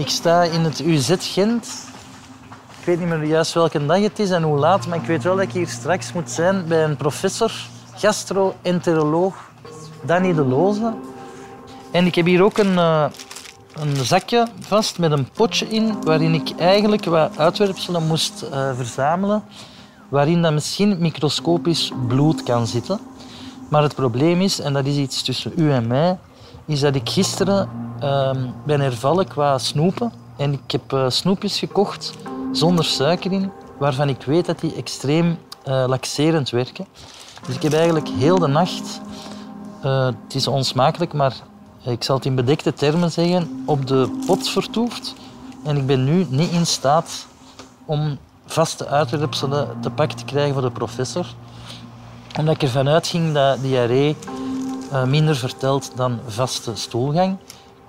Ik sta in het UZ Gent. Ik weet niet meer juist welke dag het is en hoe laat, maar ik weet wel dat ik hier straks moet zijn bij een professor, gastro-enteroloog, Danny de Loze. En ik heb hier ook een, uh, een zakje vast met een potje in, waarin ik eigenlijk wat uitwerpselen moest uh, verzamelen, waarin dan misschien microscopisch bloed kan zitten. Maar het probleem is, en dat is iets tussen u en mij, is dat ik gisteren uh, ben hervallen qua snoepen. En ik heb uh, snoepjes gekocht zonder suiker in, waarvan ik weet dat die extreem uh, laxerend werken. Dus ik heb eigenlijk heel de nacht, uh, het is onsmakelijk, maar ik zal het in bedekte termen zeggen, op de pot vertoefd. En ik ben nu niet in staat om vaste uitwerpselen te pak te krijgen voor de professor. Omdat ik ervan uitging dat diarree minder vertelt dan vaste stoelgang.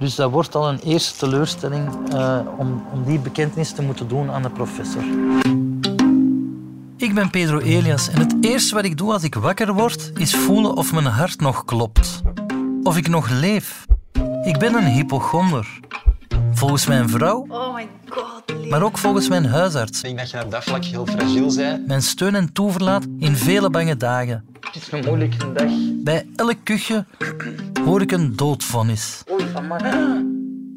Dus dat wordt al een eerste teleurstelling uh, om, om die bekentenis te moeten doen aan de professor. Ik ben Pedro Elias en het eerste wat ik doe als ik wakker word is voelen of mijn hart nog klopt. Of ik nog leef. Ik ben een hypochonder. Volgens mijn vrouw, oh my God, maar ook volgens mijn huisarts. Ik denk dat je op dat vlak heel fragiel bent. Mijn steun en toeverlaat in vele bange dagen. Het is een moeilijke dag. Bij elk kuchje hoor ik een doodvonnis. Oei.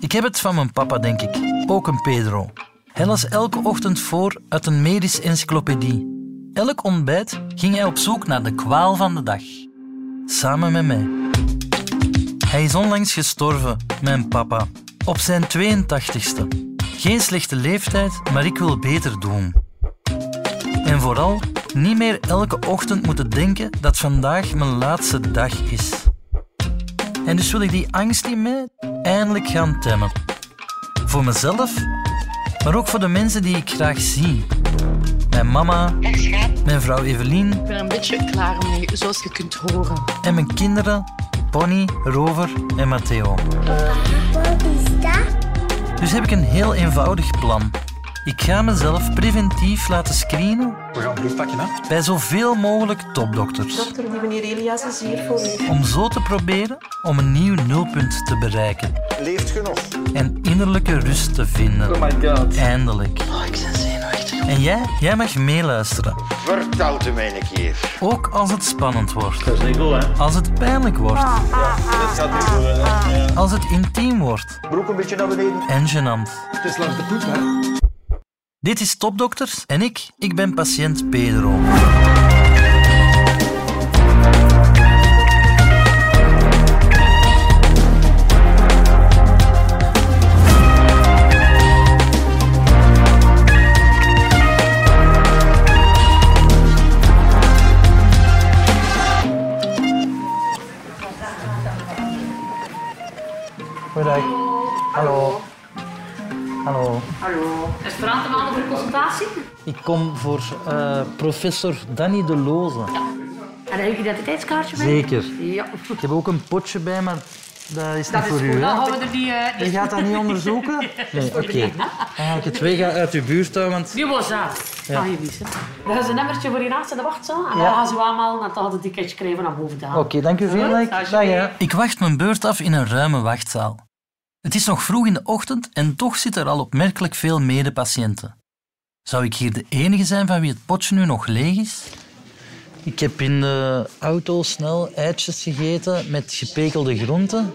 Ik heb het van mijn papa, denk ik. Ook een Pedro. Hij las elke ochtend voor uit een medische encyclopedie. Elk ontbijt ging hij op zoek naar de kwaal van de dag. Samen met mij. Hij is onlangs gestorven, mijn papa. Op zijn 82ste. Geen slechte leeftijd, maar ik wil beter doen. En vooral niet meer elke ochtend moeten denken dat vandaag mijn laatste dag is. En dus wil ik die angst in mij eindelijk gaan temmen. Voor mezelf, maar ook voor de mensen die ik graag zie. Mijn mama, mijn vrouw Evelien. Ik ben een beetje klaar mee, zoals je kunt horen. En mijn kinderen, Bonnie, Rover en Matteo. Wat is dat? Dus heb ik een heel eenvoudig plan. Ik ga mezelf preventief laten screenen We gaan proef pakken, hè? bij zoveel mogelijk topdokters. Dokter, die meneer Elias is hier voor u. Om zo te proberen om een nieuw nulpunt te bereiken. Leeft ge nog? En innerlijke rust te vinden. Oh my god. Eindelijk. Oh, ik ben zenuwachtig. En jij? Jij mag meeluisteren. Vertel het mij een keer. Ook als het spannend wordt. Dat is niet goed, hè? Als het pijnlijk wordt. Dat gaat niet goed, hè? Ja. Als het intiem wordt. Broek een beetje naar beneden. En gênant. Het is langs de poep, hè? Dit is Topdokters en ik, ik ben patiënt Pedro. Kom voor eh, professor Danny de Loze. En heb je identiteitskaartje bij? Zeker. Ja. Ik heb ook een potje bij, maar dat is Dat niet is voor goed, u. dan gaan we er die... eh, Je die... gaat dat niet onderzoeken? Nee, oké. Dan ga ik het weg uit uw buurt houden, want... Die was dat. Ja. Ah, je wist het. Dat is een nummertje voor je naast in de wachtzaal. En Ja. dan gaan ze en dan gaat het ticketje krijgen naar boven te halen. Oké, dank u veel. Dag, ja. Ik wacht mijn beurt af in een ruime wachtzaal. Het is nog vroeg in de ochtend en toch zitten er al opmerkelijk veel medepatiënten. Zou ik hier de enige zijn van wie het potje nu nog leeg is? Ik heb in de auto snel eitjes gegeten met gepekelde groenten.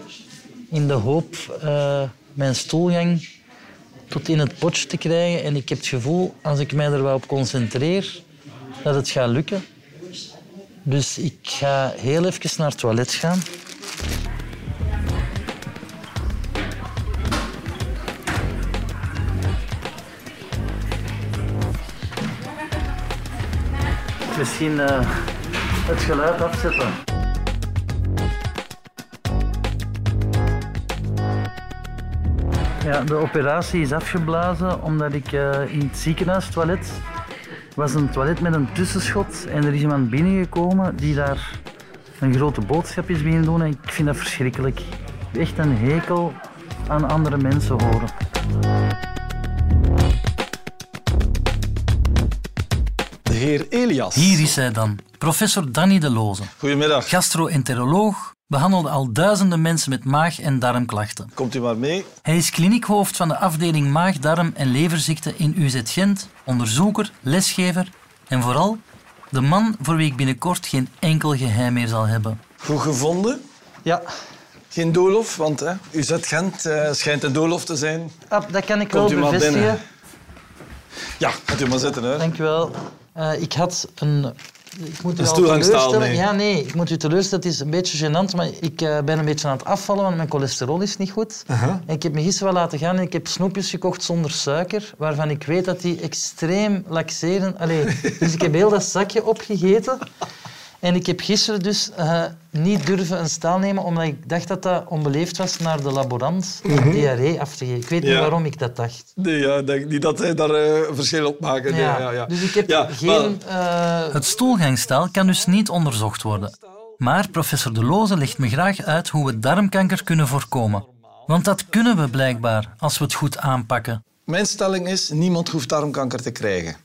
In de hoop eh, mijn stoelgang tot in het potje te krijgen. En ik heb het gevoel, als ik mij er wel op concentreer, dat het gaat lukken. Dus ik ga heel even naar het toilet gaan. Misschien eh, het geluid afzetten. Ja, de operatie is afgeblazen omdat ik eh, in het ziekenhuistoilet was een toilet met een tussenschot en er is iemand binnengekomen die daar een grote boodschap is beginnen doen en ik vind dat verschrikkelijk. Echt een hekel aan andere mensen horen. Heer Elias. Hier is hij dan, professor Danny de Loze, Goedemiddag. gastroenteroloog, behandelde al duizenden mensen met maag- en darmklachten. Komt u maar mee. Hij is kliniekhoofd van de afdeling maag, darm en leverziekten in UZ Gent, onderzoeker, lesgever en vooral de man voor wie ik binnenkort geen enkel geheim meer zal hebben. Goed gevonden. Ja, Geen doolhof, want hè, UZ Gent eh, schijnt een doolhof te zijn. ah, dat kan ik Komt wel bevestigen. Ja, gaat u maar zitten. Hè. Dank u wel. Eh, ik had een... Ik moet u Een teleurstellen. Ja, nee, ik moet u teleurstellen. Het is een beetje gênant, maar ik eh, ben een beetje aan het afvallen, want mijn cholesterol is niet goed. En ik heb me gisteren wel laten gaan en ik heb snoepjes gekocht zonder suiker, waarvan ik weet dat die extreem laxeren. Allee, dus ik heb heel dat zakje opgegeten. En ik heb gisteren dus eh, niet durven een staal nemen, omdat ik dacht dat dat onbeleefd was naar de laborant om diarree af te geven. Ik weet niet waarom ik dat dacht. Nee, ja, denk niet dat hij daar eh, een verschil op maken. Nee, Ja, ja, ja. Dus ik heb Ja, geen... maar- eh, Het stoelgangstaal kan dus niet onderzocht worden. Maar professor De Loze legt me graag uit hoe we darmkanker kunnen voorkomen. Want dat kunnen we blijkbaar, als we het goed aanpakken. Mijn stelling is, niemand hoeft darmkanker te krijgen.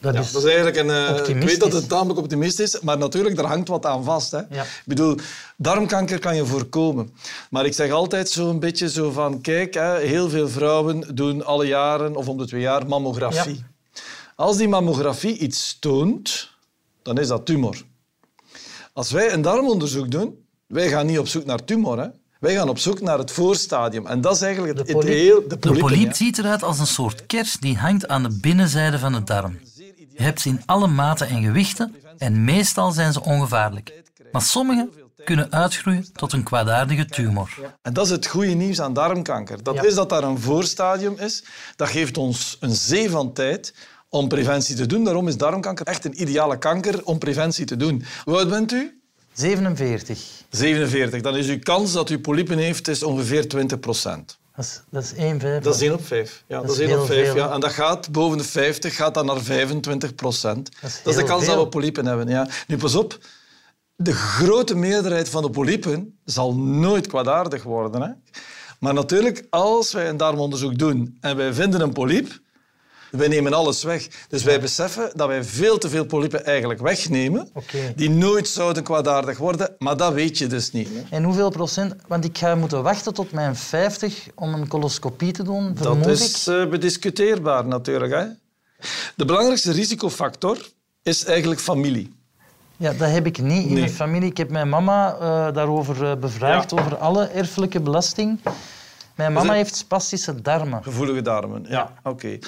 Dat Ja, is, dat is eigenlijk een... eh, ik weet dat het tamelijk optimistisch is, maar natuurlijk, daar hangt wat aan vast. Hè. Ja. Ik bedoel, darmkanker kan je voorkomen. Maar ik zeg altijd zo'n beetje zo van... Kijk, hè, heel veel vrouwen doen alle jaren of om de twee jaar mammografie. Als die mammografie iets toont, dan is dat tumor. Als wij een darmonderzoek doen, wij gaan niet op zoek naar tumor. Hè. Wij gaan op zoek naar het voorstadium. En dat is eigenlijk het, De het heel... De De polypen, polyp ja. ziet eruit als een soort kers die hangt aan de binnenzijde van de darm. Je hebt ze in alle maten en gewichten en meestal zijn ze ongevaarlijk. Maar sommige kunnen uitgroeien tot een kwaadaardige tumor. En dat is het goede nieuws aan darmkanker. Dat Ja. is dat daar een voorstadium is. Dat geeft ons een zee van tijd om preventie te doen. Daarom is darmkanker echt een ideale kanker om preventie te doen. Hoe oud bent u? 47. 47. Dan is uw kans dat u polypen heeft is ongeveer 20 procent. Dat is, dat is 1 vijf. Dat is 1 op 5. Ja, dat, is is 1 op heel 5. veel, Ja. En dat gaat boven de 50, gaat dan naar 25 procent. Dat is is, de kans veel. dat we polypen hebben. Ja. Nu, pas op. De grote meerderheid van de polypen zal nooit kwaadaardig worden. Hè? Maar natuurlijk, als wij een darmonderzoek doen en wij vinden een polyp, wij nemen alles weg. Dus wij beseffen dat wij veel te veel polypen eigenlijk wegnemen, die nooit zouden kwaadaardig worden. Maar dat weet je dus niet. En hoeveel procent? Want ik ga moeten wachten tot mijn 50 om een coloscopie te doen, Dat is eh, bediscuteerbaar natuurlijk. Hè? De belangrijkste risicofactor is eigenlijk familie. Ja, dat heb ik niet in Nee. mijn familie. Ik heb mijn mama eh, daarover eh, bevraagd, Ja. over alle erfelijke belasting. Mijn mama heeft spastische darmen. Gevoelige darmen, ja, oké.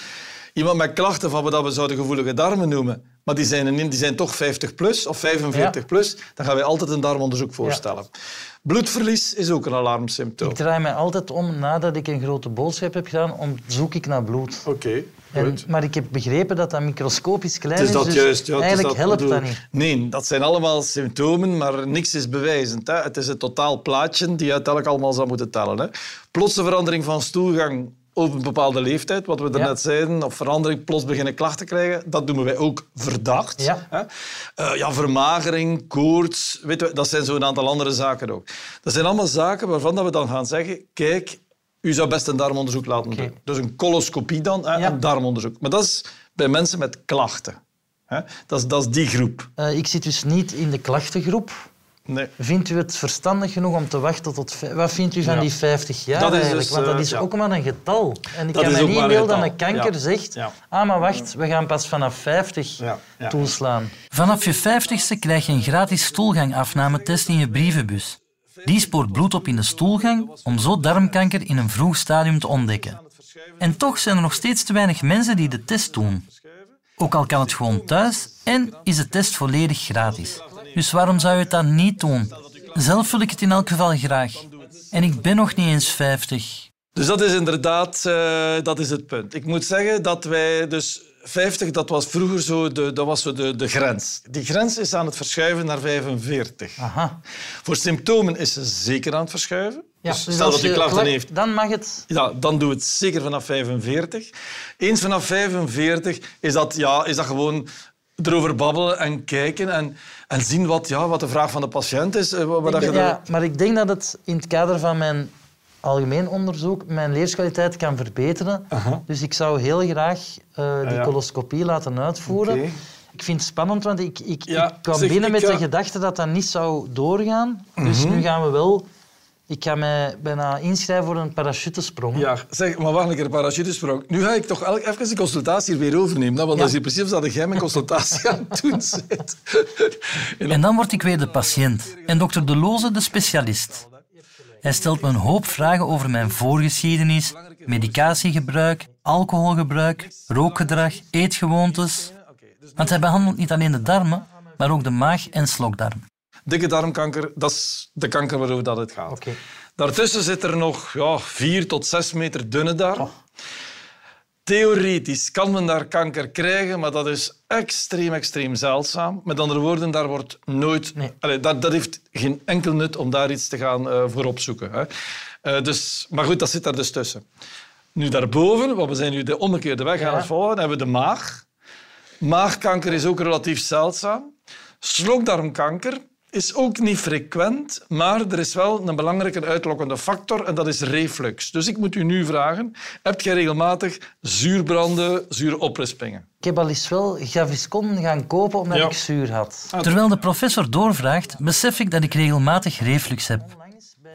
Iemand met klachten van wat we zouden gevoelige darmen noemen, maar die zijn, een- die zijn toch 50 plus of 45 Ja. plus, dan gaan wij altijd een darmonderzoek voorstellen. Bloedverlies is ook een alarmsymptoom. Ik draai mij altijd om nadat ik een grote boodschap heb gedaan, om zoek ik naar bloed. Oké, En, goed. maar ik heb begrepen dat dat microscopisch klein is, is dat dus juist. Ja, eigenlijk dat, helpt dat niet. Nee, dat zijn allemaal symptomen, maar niks is bewijzend. Hè. Het is het totaal plaatje die je uiteindelijk allemaal zou moeten tellen. Hè. Plotse verandering van stoelgang op een bepaalde leeftijd, wat we Ja. net zeiden, of verandering, plots beginnen klachten krijgen, dat noemen wij ook verdacht. Ja. Hè. Eh, ja, vermagering, koorts, weet dat zijn zo'n aantal andere zaken ook. Dat zijn allemaal zaken waarvan dat we dan gaan zeggen, kijk, u zou best een darmonderzoek laten doen. Dus een coloscopie dan, hè, Ja. een darmonderzoek. Maar dat is bij mensen met klachten. Hè? Dat, is, dat is die groep. Eh, ik zit dus niet in de klachtengroep. Nee. Vindt u het verstandig genoeg om te wachten tot... Wat vindt u van Ja. die 50 jaar Dat is eigenlijk? dus, Want dat eh, is ja. ook maar een getal. En ik Dat kan is me ook niet inbeelden dat een kanker Ja. zegt... Ja. Ah, maar wacht, we gaan pas vanaf 50 Ja. Ja. toeslaan. Vanaf je 50ste krijg je een gratis stoelgangafnametest in je brievenbus. Die spoort bloed op in de stoelgang om zo darmkanker in een vroeg stadium te ontdekken. En toch zijn er nog steeds te weinig mensen die de test doen. Ook al kan het gewoon thuis en is de test volledig gratis. Dus waarom zou je het dan niet doen? Zelf wil ik het in elk geval graag. En ik ben nog niet eens 50. Dus dat is inderdaad eh, dat is het punt. Ik moet zeggen dat wij dus 50, dat was vroeger zo de, dat was zo de, de grens. Die grens is aan het verschuiven naar 45. Aha. Voor symptomen is ze zeker aan het verschuiven. Ja, dus dus stel dat u je klachten klacht- heeft, Dan mag het... Ja, dan doe het zeker vanaf 45. Eens vanaf 45 is dat, ja, is dat gewoon erover babbelen en kijken en, en zien wat, ja, wat de vraag van de patiënt is. eh, Wat, dat je ja, maar ik denk dat het in het kader van mijn algemeen onderzoek mijn leerskwaliteit kan verbeteren. Dus ik zou heel graag eh, die ja. coloscopie laten uitvoeren. Ik vind het spannend, want ik, ik, Ja, ik kwam zeg, binnen ik met de gedachte dat dat niet zou doorgaan. Dus nu gaan we wel... Ik ga mij bijna inschrijven voor een parachutesprong. Ja, zeg, maar wacht een keer, parachutesprong. Nu ga ik toch elk- even de consultatie weer overnemen. Want Ja. dat is hier precies dat jij mijn consultatie aan het doen bent. En dan word ik weer de patiënt en dokter De Loze de specialist. Hij stelt me een hoop vragen over mijn voorgeschiedenis, medicatiegebruik, alcoholgebruik, rookgedrag, eetgewoontes. Want hij behandelt niet alleen de darmen, maar ook de maag- en slokdarm. Dikke darmkanker, dat is de kanker waarover dat het gaat. Daartussen zit er nog ja, vier tot zes meter dunne darm. Theoretisch kan men daar kanker krijgen, maar dat is extreem, extreem zeldzaam. Met andere woorden, daar wordt nooit... Nee. Allee, dat, dat heeft geen enkel nut om daar iets te gaan eh, voor opzoeken. Hè. Eh, dus, maar goed, dat zit daar dus tussen. Nu daarboven, want we zijn nu de omgekeerde weg aan het volgen, hebben we de maag. Maagkanker is ook relatief zeldzaam. Slokdarmkanker is ook niet frequent, maar er is wel een belangrijke uitlokkende factor en dat is reflux. Dus ik moet u nu vragen, heb jij regelmatig zuurbranden, zure oprispingen? Ik heb al eens wel Gaviscon gaan kopen omdat Ja. ik zuur had. Terwijl de professor doorvraagt, besef ik dat ik regelmatig reflux heb.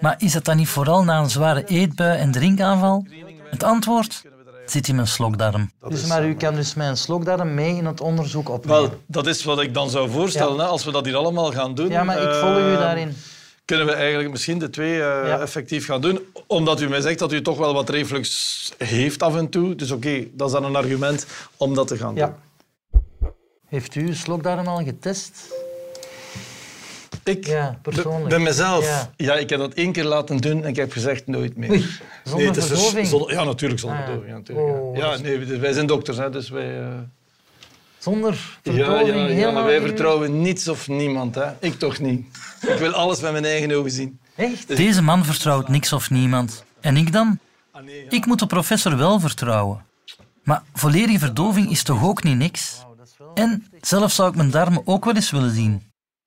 Maar is dat dan niet vooral na een zware eetbui en drinkaanval? Het antwoord zit in mijn slokdarm. Dus, maar u kan dus mijn slokdarm mee in het onderzoek opnemen. Wel, dat is wat ik dan zou voorstellen, Ja. hè, als we dat hier allemaal gaan doen. ja, maar ik volg u eh, daarin. Kunnen we eigenlijk misschien de twee eh, Ja. effectief gaan doen? Omdat u mij zegt dat u toch wel wat reflux heeft af en toe. Dus oké, dat is dan een argument om dat te gaan doen. Ja. Heeft u uw slokdarm al getest? Ik? Ja, persoonlijk. Bij mezelf? Ja. Ja. ik heb dat één keer laten doen en ik heb gezegd nooit meer. Zonder vers- verdoving? zonder- ja, natuurlijk zonder Ah, ja. verdoving. Ja, natuurlijk, ja. Oh, ja, is- nee, dus wij zijn dokters, hè, dus wij... eh, Zonder ja, verdoving ja, ja, maar wij vertrouwen niets of niemand. Hè. Ik toch niet. Ik wil alles met mijn eigen ogen zien. Echt? Deze man vertrouwt niks of niemand. En ik dan? Ah, nee, ja. Ik moet de professor wel vertrouwen. Maar volledige verdoving is toch ook niet niks? En zelf zou ik mijn darmen ook wel eens willen zien.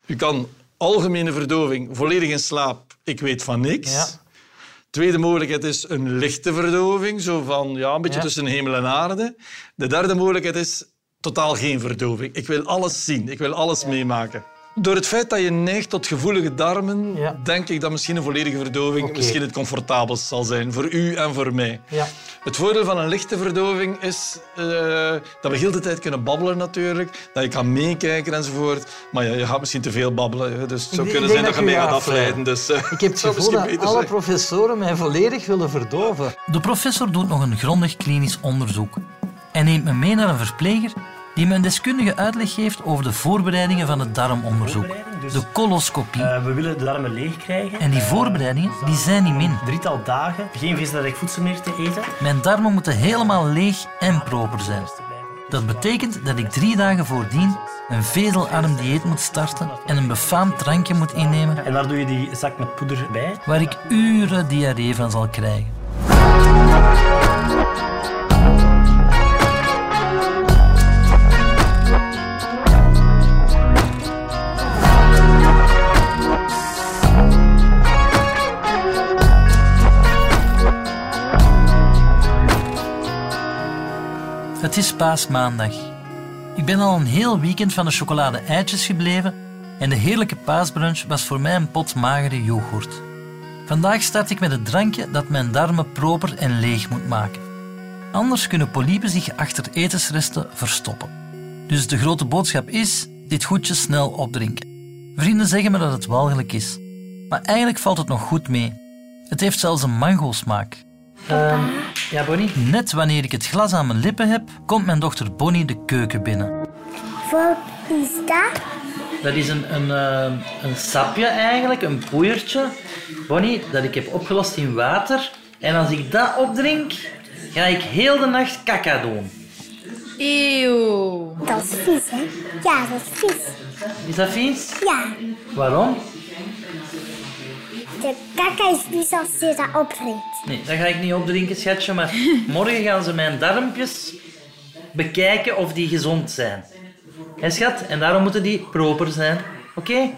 U kan algemene verdoving, volledig in slaap, ik weet van niks. Ja. Tweede mogelijkheid is een lichte verdoving, zo van ja, een beetje Ja. tussen hemel en aarde. De derde mogelijkheid is totaal geen verdoving. Ik wil alles zien, ik wil alles meemaken. Door het feit dat je neigt tot gevoelige darmen, Ja. denk ik dat misschien een volledige verdoving misschien het comfortabelst zal zijn voor u en voor mij. Ja. Het voordeel van een lichte verdoving is eh, dat we heel de tijd kunnen babbelen natuurlijk, dat je kan meekijken enzovoort. Maar ja, je gaat misschien te veel babbelen, dus het zou kunnen zijn dat dat je ik mee gaat afleid. afleiden. Dus, eh, Ik heb het gevoel dat alle zijn. professoren mij volledig willen verdoven. De professor doet nog een grondig klinisch onderzoek en neemt me mee naar een verpleger die me een deskundige uitleg geeft over de voorbereidingen van het darmonderzoek, de coloscopie. Eh, we willen de darmen leeg krijgen. En die voorbereidingen die zijn niet min. Drietal dagen, geen visrijk voedsel meer te eten. Mijn darmen moeten helemaal leeg en proper zijn. Dat betekent dat ik drie dagen voordien een vezelarm dieet moet starten en een befaamd drankje moet innemen En daar doe je die zak met poeder bij. waar ik uren diarree van zal krijgen. Het is paasmaandag. Ik ben al een heel weekend van de chocolade eitjes gebleven en de heerlijke paasbrunch was voor mij een pot magere yoghurt. Vandaag start ik met het drankje dat mijn darmen proper en leeg moet maken. Anders kunnen polypen zich achter etensresten verstoppen. Dus de grote boodschap is dit goedje snel opdrinken. Vrienden zeggen me dat het walgelijk is. Maar eigenlijk valt het nog goed mee. Het heeft zelfs een mango-smaak. Ehm, ja, Bonnie? Net wanneer ik het glas aan mijn lippen heb, komt mijn dochter Bonnie de keuken binnen. Wat is dat? Dat is een, een, eh, een sapje eigenlijk, een poeiertje, Bonnie, dat ik heb opgelost in water. En als ik dat opdrink, ga ik heel de nacht kaka doen. Eeuw. Dat is vies, hè? Ja, dat is vies. Is dat vies? Ja, Waarom? De kaka is vies als je dat opdrinkt. Nee, dat ga ik niet opdrinken, schatje. Maar morgen gaan ze mijn darmpjes bekijken of die gezond zijn. Hé, schat? En daarom moeten die proper zijn. Oké?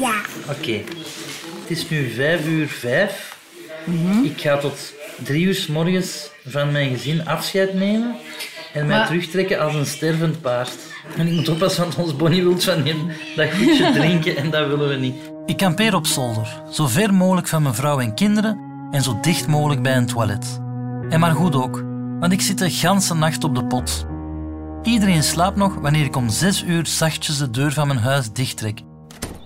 Ja, Oké. Het is nu vijf uur vijf. Ik ga tot drie uur s morgens van mijn gezin afscheid nemen. En mij Maar- terugtrekken als een stervend paard. En ik moet oppassen, want ons Bonnie wil van die, dat goedje drinken en dat willen we niet. Ik kampeer op zolder, zo ver mogelijk van mijn vrouw en kinderen en zo dicht mogelijk bij een toilet. En maar goed ook, want ik zit de ganse nacht op de pot. Iedereen slaapt nog wanneer ik om zes uur zachtjes de deur van mijn huis dichttrek.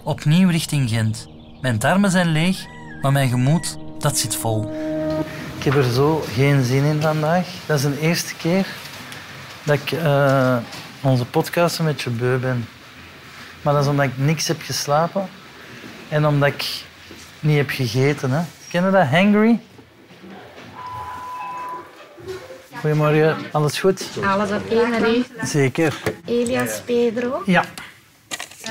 Opnieuw richting Gent. Mijn darmen zijn leeg, maar mijn gemoed, dat zit vol. Ik heb er zo geen zin in vandaag. Dat is de eerste keer dat ik eh, onze podcast een beetje beu ben. Maar dat is omdat ik niks heb geslapen en omdat ik niet heb gegeten. Hè. Ken je dat? Hangry? Goedemorgen, alles goed? Alles op één rij. Zeker. Elias Pedro. Ja.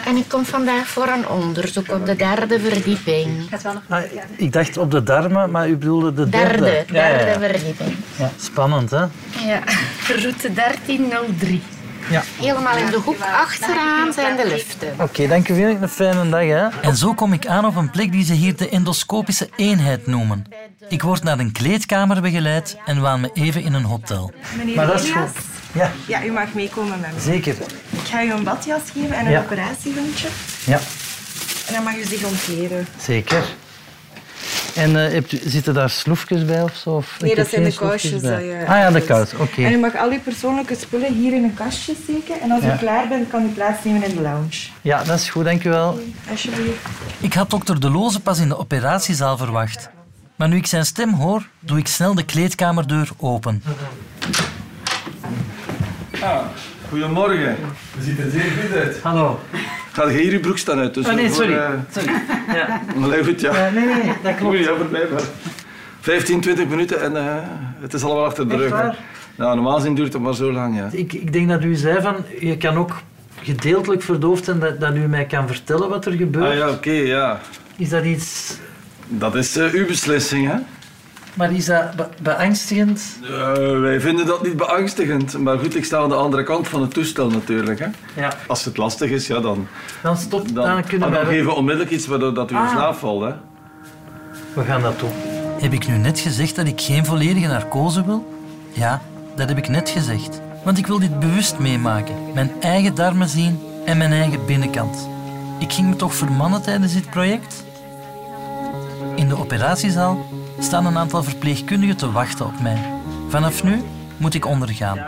En ik kom vandaag voor een onderzoek op de derde verdieping. Ah, ik dacht op de darmen, maar u bedoelde de derde. Derde, Ja, ja, derde ja. verdieping. Ja, spannend, hè? Ja, route 1303. Ja. Helemaal in de hoek achteraan zijn de liften. Oké, dank u wel. Een fijne dag, hè? En zo kom ik aan op een plek die ze hier de endoscopische eenheid noemen. Ik word naar een kleedkamer begeleid en waan me even in een hotel. Meneer Maar dat is goed. Ja, Ja, u mag meekomen met me. zeker. Ik ga u een badjas geven en een Ja. operatiehondje. Ja, En dan mag u zich omkleden. zeker. En eh, hebt zitten daar sloefjes bij of zo? Of, Nee, dat zijn de kousjes dat je Ah ja, de kous, oké. En u mag al uw persoonlijke spullen hier in een kastje steken. En als Ja. u klaar bent, kan u plaatsnemen in de lounge. Ja, dat is goed, dank u wel. Alsjeblieft. Ik had dokter De Loze pas in de operatiezaal verwacht. Maar nu ik zijn stem hoor, doe ik snel de kleedkamerdeur open. Ah, goedemorgen. Je ziet er zeer goed uit. Hallo. Ga je hier je broek staan uit? Dus Oh nee, voor, sorry. eh, sorry. Ja. Allee, goed, ja. Nee, nee, dat klopt. Oei, ja, blijkbaar. 15, 20 minuten en eh, het is allemaal achter de rug. Ja, normaal gezien duurt het maar zo lang. Ja. Ik, ik denk dat u zei van, je kan ook gedeeltelijk verdoofd zijn dat, dat u mij kan vertellen wat er gebeurt. Ah ja, oké, ja. Is dat iets... Dat is eh, uw beslissing, hè? Maar is dat be- beangstigend? Eh, wij vinden dat niet beangstigend. Maar goed, ik sta aan de andere kant van het toestel natuurlijk. Hè. Ja. Als het lastig is, ja, dan, Dan stop, dan, dan, kunnen dan wij... geven we onmiddellijk iets waardoor dat u in Ah. slaap valt. Hè. We gaan dat doen. Heb ik nu net gezegd dat ik geen volledige narcose wil? Ja, dat heb ik net gezegd. Want ik wil dit bewust meemaken. Mijn eigen darmen zien en mijn eigen binnenkant. Ik ging me toch vermannen tijdens dit project? In de operatiezaal staan een aantal verpleegkundigen te wachten op mij. Vanaf nu moet ik ondergaan.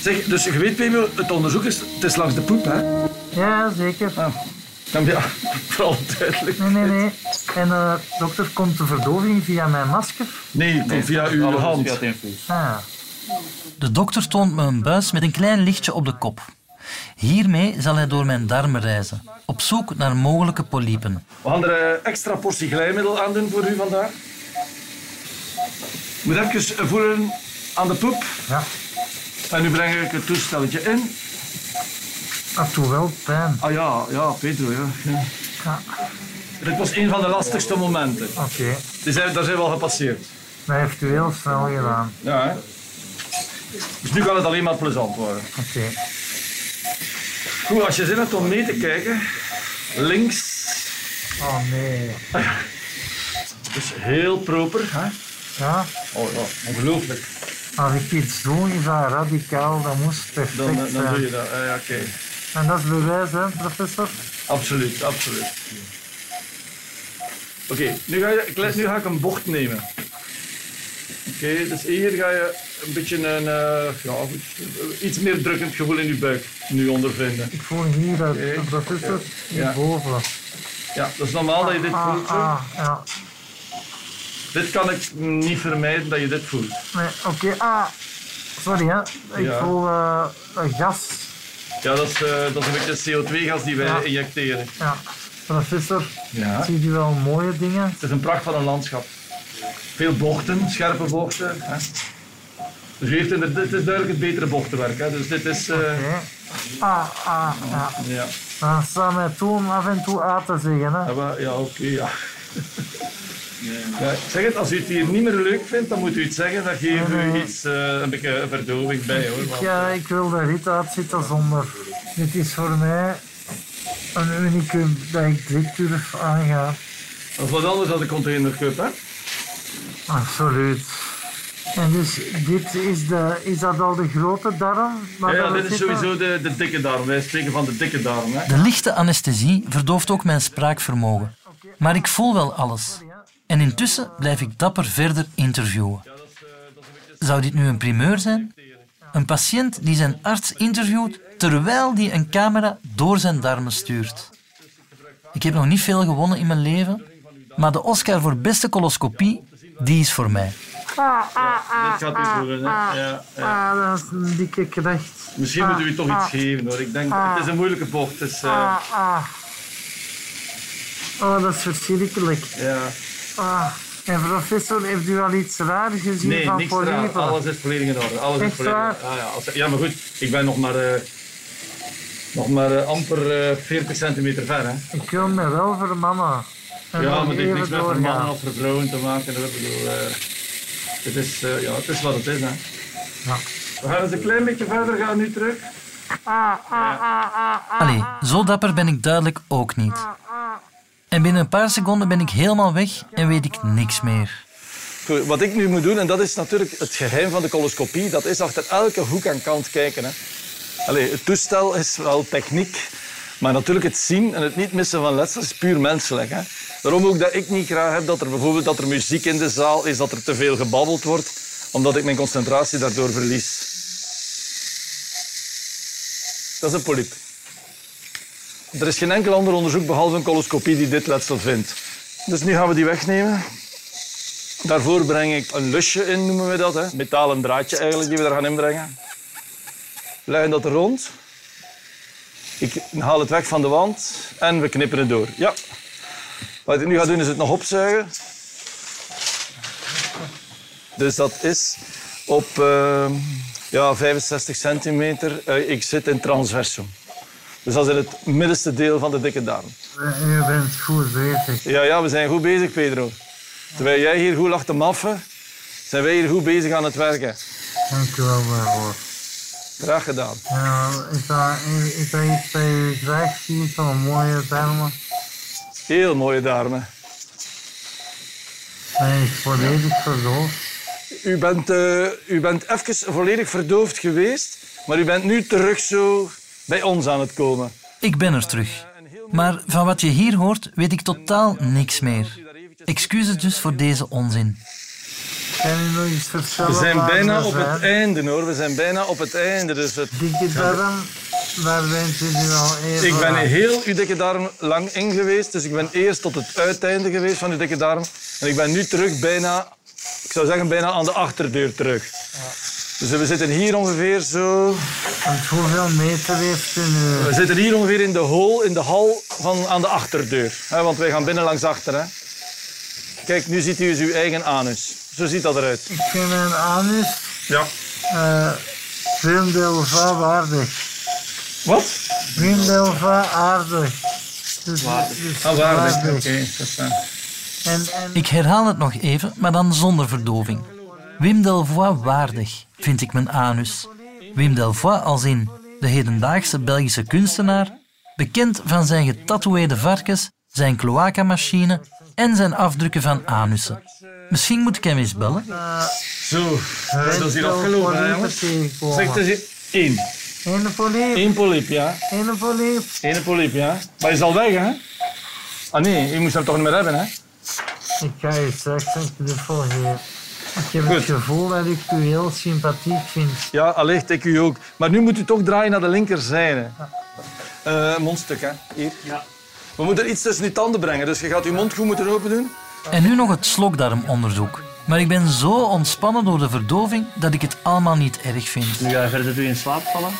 Zeg, dus je weet, Pemo, het onderzoek is, het is langs de poep, hè? Ja, zeker. Ah. Ja, ja, vooral duidelijk. Nee, nee, nee. En eh, dokter, komt de verdoving via mijn masker? Nee, het komt via uw hand. Ah, De dokter toont me een buis met een klein lichtje op de kop. Hiermee zal hij door mijn darmen reizen, op zoek naar mogelijke polypen. We gaan er een extra portie glijmiddel aan doen voor u vandaag. Moet even voelen aan de poep. ja. En nu breng ik het toestelletje in. Dat doet wel pijn. Ah ja, ja, Pedro, ja. ja. Ja. Dit was een van de lastigste momenten. Oké, zijn, daar zijn we al gepasseerd. dat heeft u heel snel gedaan. Ja, hè? Dus nu kan het alleen maar plezant worden. Oké. Goed, als je zin hebt om mee te kijken, links, Oh nee. dus heel proper. Hè? Ja, Oh ja, ongelooflijk. als ik iets doe, is dat radicaal. Dat moest perfect Dan, dan zijn. doe je dat. Ah, ja, oké. En dat is bewijs, hè, professor? Absoluut, absoluut. Oké, nu, ga je- nu ga ik een bocht nemen. Oké, dus hier ga je een beetje een, eh, ja, iets meer drukkend gevoel in je buik nu ondervinden. Ik voel hier de professor hierboven. Ja, dat is normaal dat je dit Ah, voelt. Zo. ah, ja. Dit kan ik niet vermijden dat je dit voelt. Nee, oké. Ah, sorry, hè. Ik Ja. voel een gas. Ja, dat is, eh, dat is een beetje CO2-gas die wij Ja. injecteren. Ja. Professor, Ja. ziet u wel mooie dingen? Het is een pracht van een landschap. Veel bochten, scherpe bochten. Hè. Dus u heeft in de, dit is duidelijk het betere bochtenwerk. Hè. Dus dit is... Oké. Ah, ah, ja. ja. Dan sta mij toe om af en toe A te zeggen, hè. Ja, maar- ja oké, ja. Ja, zeg het, als u het hier niet meer leuk vindt, dan moet u iets zeggen. Dan geven we u iets, eh, een beetje verdoving bij. Hoor. Want, Ja, ik wil de rit uitzitten zonder. Dit is voor mij een unicum dat ik dit durf aangaan. dat is wat anders dan de Container Cup, hè? Absoluut. En dus dit is, de, is dat al de grote darm? Ja, ja, dit is sowieso de, de dikke darm. Wij spreken van de dikke darm. Hè. De lichte anesthesie verdooft ook mijn spraakvermogen. Maar ik voel wel alles. En intussen blijf ik dapper verder interviewen. Zou dit nu een primeur zijn? Een patiënt die zijn arts interviewt terwijl die een camera door zijn darmen stuurt. Ik heb nog niet veel gewonnen in mijn leven, maar de Oscar voor beste coloscopie, die is voor mij. Dit gaat u voelen. Hè. Ja, ja. Ah, dat is een dikke kracht. Misschien moet u toch iets geven hoor. Ik denk, het is een moeilijke bocht. Dus, eh, Ah, ah. Oh, dat is verschrikkelijk. ja. Ah. En professor, heeft u al iets raar gezien Nee, van niks? Alles is volledig in orde. Alles is Echt volledig? Ah, ja, als, ja, maar goed. Ik ben nog maar, eh, nog maar eh, amper eh, 40 centimeter ver. Hè. Ik wil me wel vermannen. En Ja, maar het heeft niks met voor mannen of voor vrouwen te maken. Ik bedoel, eh, het, is, ja, het is wat het is. Hè. Ja. We gaan eens een klein beetje verder gaan nu terug. Allee, zo dapper ben ik duidelijk ook niet. En binnen een paar seconden ben ik helemaal weg en weet ik niks meer. Goed, wat ik nu moet doen, en dat is natuurlijk het geheim van de coloscopie, dat is achter elke hoek en kant kijken. Hè. Allee, het toestel is wel techniek, maar natuurlijk het zien en het niet missen van letsels is puur menselijk. Hè. Daarom ook dat ik niet graag heb dat er bijvoorbeeld dat er muziek in de zaal is, dat er te veel gebabbeld wordt, omdat ik mijn concentratie daardoor verlies. Dat is een polyp. Er is geen enkel ander onderzoek behalve een coloscopie die dit letsel vindt. Dus nu gaan we die wegnemen. Daarvoor breng ik een lusje in, noemen we dat. Hè? Metalen draadje eigenlijk, die we daar gaan inbrengen. Leggen dat er rond. Ik haal het weg van de wand en we knippen het door. Ja. Wat ik nu ga doen is het nog opzuigen. Dus dat is op eh, ja, 65 centimeter. Eh, ik zit in transversum. Dus dat is in het middenste deel van de dikke darm. U bent goed bezig. Ja, ja, we zijn goed bezig, Pedro. Terwijl jij hier goed lag te maffen, zijn wij hier goed bezig aan het werken. Dank u wel daarvoor. Graag gedaan. Ja, is, dat iets u graag ziet van een mooie darmen? Heel mooie darmen. Ik volledig verdoofd? U bent, eh, u bent even volledig verdoofd geweest, maar u bent nu terug zo bij ons aan het komen. Ik ben er terug. Maar van wat je hier hoort, weet ik totaal niks meer. Excuses dus voor deze onzin. We zijn bijna op het einde hoor. We zijn bijna op het einde. Dus het... Dikke darm, waar bent u nu al even Ik ben heel uw dikke darm lang in geweest. Dus ik ben eerst tot het uiteinde geweest van uw dikke darm. En ik ben nu terug bijna, ik zou zeggen bijna aan de achterdeur terug. Dus we zitten hier ongeveer zo... Want hoeveel meter heeft u nu? We zitten hier ongeveer in de hol, in de hal van aan de achterdeur. Hè, want wij gaan binnen langs achter. Hè. Kijk, nu ziet u dus uw eigen anus. Zo ziet dat eruit. Ik vind mijn anus Ja. uh, waardig. Wat? Wim Delva aardig. Dus, dus Ah, waardig. Oké, waardig. dat is, eh, En, en Ik herhaal het nog even, maar dan zonder verdoving. Wim Delvoye waardig, vind ik mijn anus. Wim Delvoye als in de hedendaagse Belgische kunstenaar, bekend van zijn getatoeëerde varkens, zijn cloacamachine en zijn afdrukken van anussen. Misschien moet ik hem eens bellen. Zo, dat is hier afgelopen, hè, jongens. Zeg, het is één. Eén poliep, Eén polyp, ja. één poliep. Eén polyp, ja. Maar hij is al weg, hè? Ah nee, je moest hem toch niet meer hebben, hè? Ik ga je straks een knuffel geven. Ik heb Goed. het gevoel dat ik u heel sympathiek vind. Ja, allicht, ik u ook. Maar nu moet u toch draaien naar de linkerzijde. Eh mondstuk, hè? Hier. Ja. We moeten er iets tussen die tanden brengen, dus je gaat uw mond goed moeten open doen. En nu nog het slokdarmonderzoek. Maar ik ben zo ontspannen door de verdoving dat ik het allemaal niet erg vind. Nu ga je verder in slaap vallen.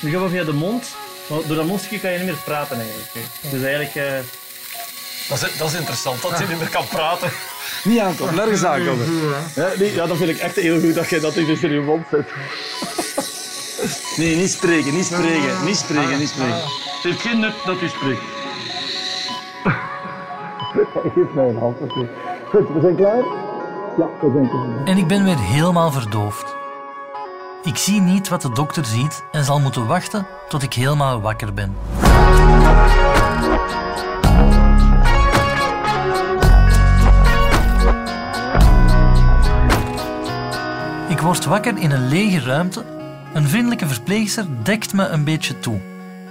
Nu gaan we via de mond. Door dat mondstukje kan je niet meer praten eigenlijk. Dus eigenlijk... eh, Dat is, dat is interessant, dat hij niet meer kan praten. Niet aankomen, nergens aankomen. Ja, nee, ja, dat vind ik echt heel goed dat je dat dus in je mond zet. Nee, niet spreken, niet spreken, niet spreken, niet spreken. Het heeft geen nut dat u spreekt. Geef mij een hand, oké. Goed, we zijn klaar? Ja, we zijn klaar. En ik ben weer helemaal verdoofd. Ik zie niet wat de dokter ziet en zal moeten wachten tot ik helemaal wakker ben. Word wakker in een lege ruimte. Een vriendelijke verpleegster dekt me een beetje toe.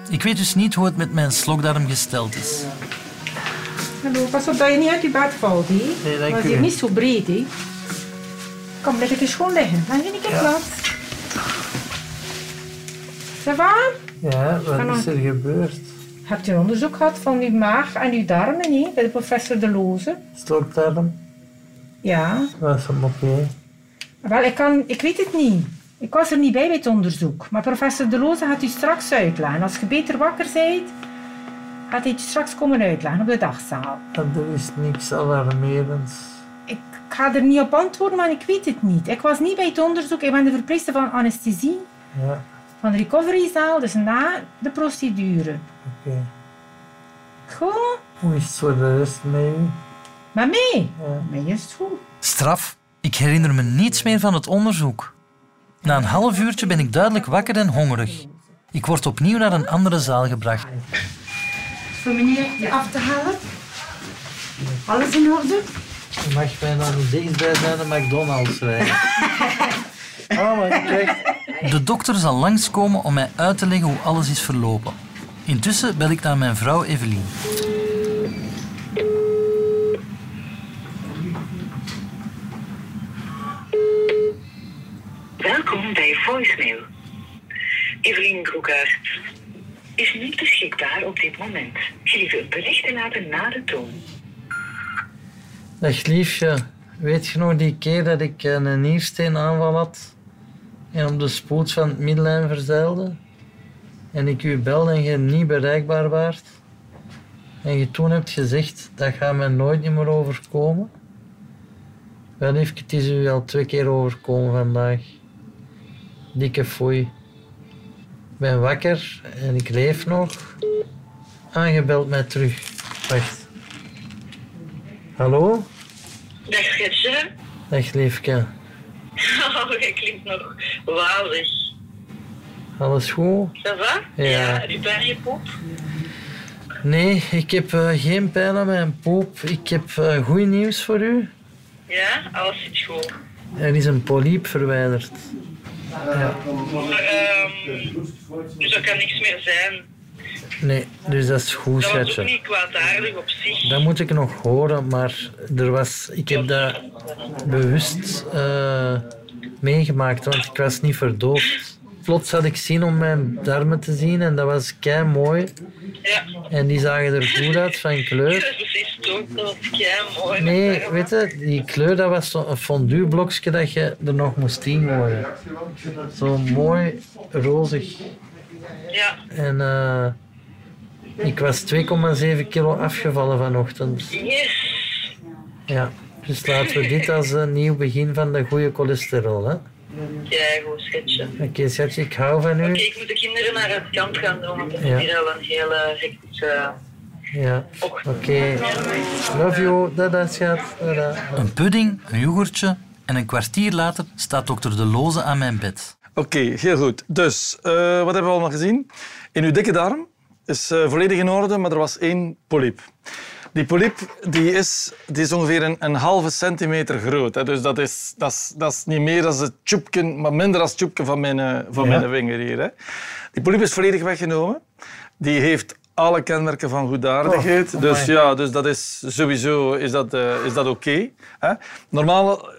Ik weet dus niet hoe het met mijn slokdarm gesteld is. Hallo, pas op dat je niet uit je bed valt, hè? Nee, dank Dat is hier niet zo breed, hè? Kom, leg het eens gewoon liggen. Dan ik het Ja. plaats. Ça va? Ja, wat is er gebeurd? Hebt u een onderzoek gehad van uw maag en uw darmen, hè? Bij de professor De Loze? Stokdarm? Ja. Was hem oké? Wel, ik, kan, ik weet het niet. Ik was er niet bij bij het onderzoek. Maar professor De Loze gaat u straks uitleggen. Als je beter wakker bent, gaat hij het je straks komen uitleggen op de dagzaal. Er is niks alarmerends. Ik ga er niet op antwoorden, maar ik weet het niet. Ik was niet bij het onderzoek. Ik ben de verpleegster van anesthesie Ja, van de recoveryzaal, dus na de procedure. oké. Goed? Hoe is het voor de rest met u? Maar mee? Ja. Mij is het goed. Straf. Ik herinner me niets meer van het onderzoek. Na een half uurtje ben ik duidelijk wakker en hongerig. Ik word opnieuw naar een andere zaal gebracht. Voor meneer je af te halen. Alles in orde? Je mag mij dan niet dichtbij zijn de McDonald's rijden. Oh, maar kijk. De dokter zal langskomen om mij uit te leggen hoe alles is verlopen. Intussen bel ik naar mijn vrouw Evelien. Is niet beschikbaar op dit moment. Geef een bericht te laten na de toon. Dag liefje, weet je nog die keer dat ik een niersteenaanval had en op de spoed van het middenlijn verzeilde? En ik u belde en je niet bereikbaar waart? En je toen hebt gezegd, dat gaat mij nooit meer overkomen? Wel liefje, het is u al twee keer overkomen vandaag. Dikke foei. Ik ben wakker en ik leef nog. Aangebeld mij terug. Wacht. Hallo? Dag Getje. Dag liefje. Oh, jij klinkt nog wauwig. Alles goed? Ça va? Ja. Heb je pijn in je poep? Nee, ik heb eh, geen pijn aan mijn poep. Ik heb eh goed nieuws voor u. Ja, alles zit goed. Er is een polyp verwijderd. Maar, dus dat kan niks meer zijn. Nee, dus dat is goed, Dat was ook schatje. niet kwaadaardig op zich. Dat moet ik nog horen, maar er was, ik heb dat bewust eh, meegemaakt, want ik was niet verdoofd. Plots had ik zin om mijn darmen te zien en dat was kei mooi. Ja. En die zagen er goed uit van kleur. Precies toch, dat was kei mooi. Nee, weet je, die kleur dat was zo'n fondueblokje dat je er nog moest ingooien. Zo mooi rozig. Ja. En eh, ik was 2,7 kilo afgevallen vanochtend. Yes. Ja, dus laten we dit als een nieuw begin van de goede cholesterol. Hè? Ja, goed, schatje. Oké, schatje, ik hou van Oké, u. ik moet de kinderen naar het kamp gaan doen, want het is Ja. hier al een hele hectische... Ja, oké. Love you. Dada, schat. Dada. Een pudding, een yoghurtje en een kwartier later staat dokter De Loze aan mijn bed. Oké, heel goed. Dus, eh, wat hebben we allemaal gezien? In uw dikke darm is eh, volledig in orde, maar er was één polyp. Die polyp die is, die is ongeveer een, een halve centimeter groot. Hè. Dus dat is, dat, is, dat is niet meer dan het tjoepje, maar minder dan het tjoepje van mijn, eh, van Ja. mijn vinger hier. Hè. Die polyp is volledig weggenomen. Die heeft alle kenmerken van goedaardigheid. Oh, dus ja, dus dat is sowieso is dat, eh, is dat oké. Normaal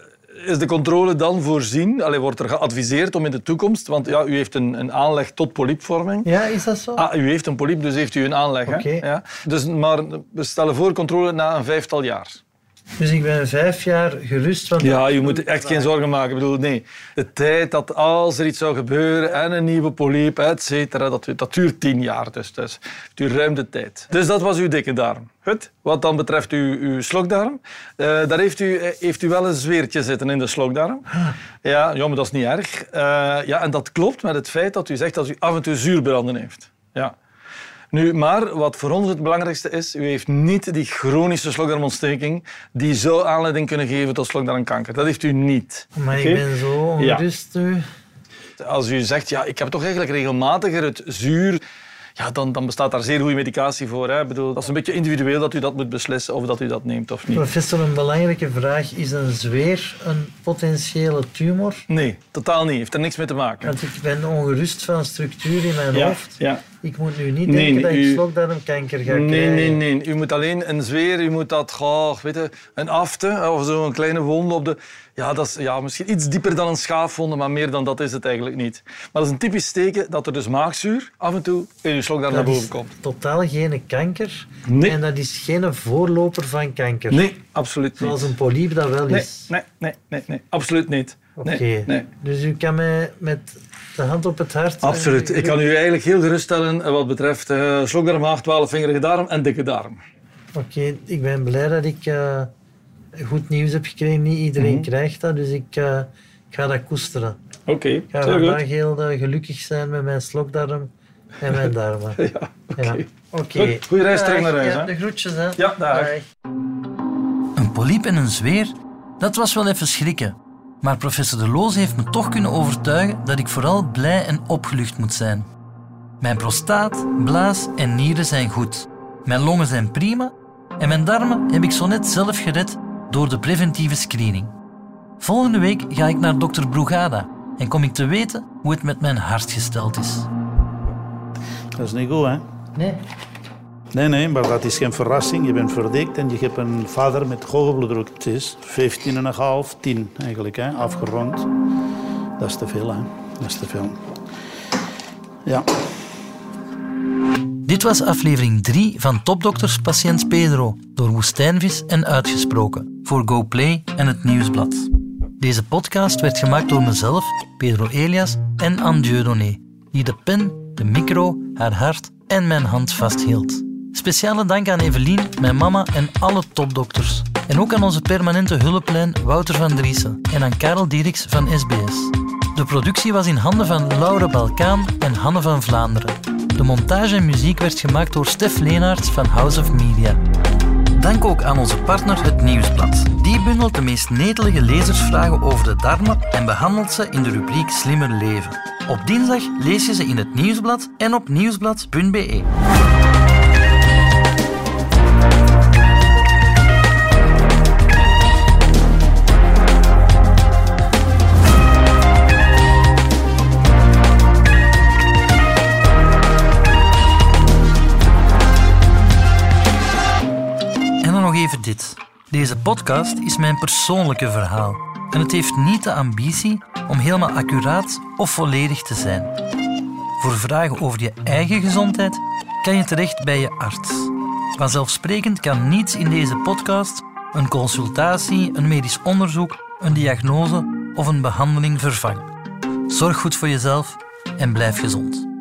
is de controle dan voorzien, allee, wordt er geadviseerd om in de toekomst, want ja, u heeft een, een aanleg tot polypvorming. Ja, is dat zo? Ah, u heeft een polyp, dus heeft u een aanleg. hè? Oké. Ja. Dus, maar we stellen voor controle na een vijftal jaar. Dus ik ben vijf jaar gerust. Want Ja, je moet echt geen zorgen maken. Ik bedoel, nee. De tijd dat als er iets zou gebeuren en een nieuwe polyp, et cetera, dat, dat duurt tien jaar. Dus, dus het duurt ruim de tijd. Dus dat was uw dikke darm. Goed. Wat dan betreft uw, uw slokdarm, eh, daar heeft u, eh, heeft u wel een zweertje zitten in de slokdarm. Ja, ja maar dat is niet erg. Eh, ja, en dat klopt met het feit dat u zegt dat u af en toe zuurbranden heeft. Ja. Nu, maar wat voor ons het belangrijkste is, u heeft niet die chronische slokdarmontsteking die zou aanleiding kunnen geven tot slokdarmkanker. Dat heeft u niet. Maar ik ben zo Ja. nu. Als u zegt, ja, ik heb toch eigenlijk regelmatiger het zuur... ja, dan, dan bestaat daar zeer goede medicatie voor. Hè. Ik bedoel, dat is een beetje individueel dat u dat moet beslissen of dat u dat neemt of niet. Professor, een belangrijke vraag. Is een zweer een potentiële tumor? Nee, totaal niet. Heeft er niks mee te maken. Want ik ben ongerust van structuur in mijn Ja, hoofd. ja. Ik moet nu niet Nee, denken dat u- ik slokdarmkanker ga Nee, krijgen. nee, nee. U moet alleen een zweer, u moet dat, weet je, een afte of zo, een kleine wond op de... Ja, dat is ja, misschien iets dieper dan een schaafwonde, maar meer dan dat is het eigenlijk niet. Maar dat is een typisch teken dat er dus maagzuur af en toe in uw slokdarm naar Dat boven komt. totaal geen kanker. Nee. En dat is geen voorloper van kanker. Nee, absoluut niet. Zoals een polyp dat wel Nee, is. nee, nee, nee, nee, absoluut niet. Oké. Nee, nee. Dus u kan mij met de hand op het hart... Absoluut. Ik kan u eigenlijk heel geruststellen eh, wat betreft eh slokdarm, maag, twaalfvingerige darm en dikke darm. Oké, ik ben blij dat ik eh, goed nieuws heb gekregen. Niet iedereen Mhm. krijgt dat, dus ik, eh, ik ga dat koesteren. Oké, Ik ga vandaag goed. heel eh, gelukkig zijn met mijn slokdarm en mijn darmen. Ja, oké. Oké. Goed, goeie reis terug naar huis, Ja, de groetjes, hè. Ja, dag. Een polyp en een zweer, dat was wel even schrikken. Maar professor De Loos heeft me toch kunnen overtuigen dat ik vooral blij en opgelucht moet zijn. Mijn prostaat, blaas en nieren zijn goed. Mijn longen zijn prima en mijn darmen heb ik zo net zelf gered door de preventieve screening. Volgende week ga ik naar dokter Brugada en kom ik te weten hoe het met mijn hart gesteld is. Dat is niet goed, hè? Nee. Nee, nee, maar dat is geen verrassing. Je bent verdikt en je hebt een vader met hoge bloeddruk. Het is 15,5, 10 eigenlijk, hè? afgerond. Dat is te veel, hè? Dat is te veel. Ja. Dit was aflevering 3 van Topdokters Patiënt Pedro door Woestijnvis en Uitgesproken voor GoPlay en het Nieuwsblad. Deze podcast werd gemaakt door mezelf, Pedro Elias en Anne Dieudonné, die de pen, de micro, haar hart en mijn hand vasthield. Speciale dank aan Evelien, mijn mama en alle topdokters. En ook aan onze permanente hulplijn Wouter van Driessen en aan Karel Dieriks van SBS. De productie was in handen van Laura Balkaan en Hanne van Vlaanderen. De montage en muziek werd gemaakt door Stef Leenaerts van House of Media. Dank ook aan onze partner Het Nieuwsblad. Die bundelt de meest netelige lezersvragen over de darmen en behandelt ze in de rubriek Slimmer Leven. Op dinsdag lees je ze in het Nieuwsblad en op nieuwsblad.be. even dit. Deze podcast is mijn persoonlijke verhaal. En het heeft niet de ambitie om helemaal accuraat of volledig te zijn. Voor vragen over je eigen gezondheid kan je terecht bij je arts. Vanzelfsprekend kan niets in deze podcast een consultatie, een medisch onderzoek, een diagnose of een behandeling vervangen. Zorg goed voor jezelf en blijf gezond.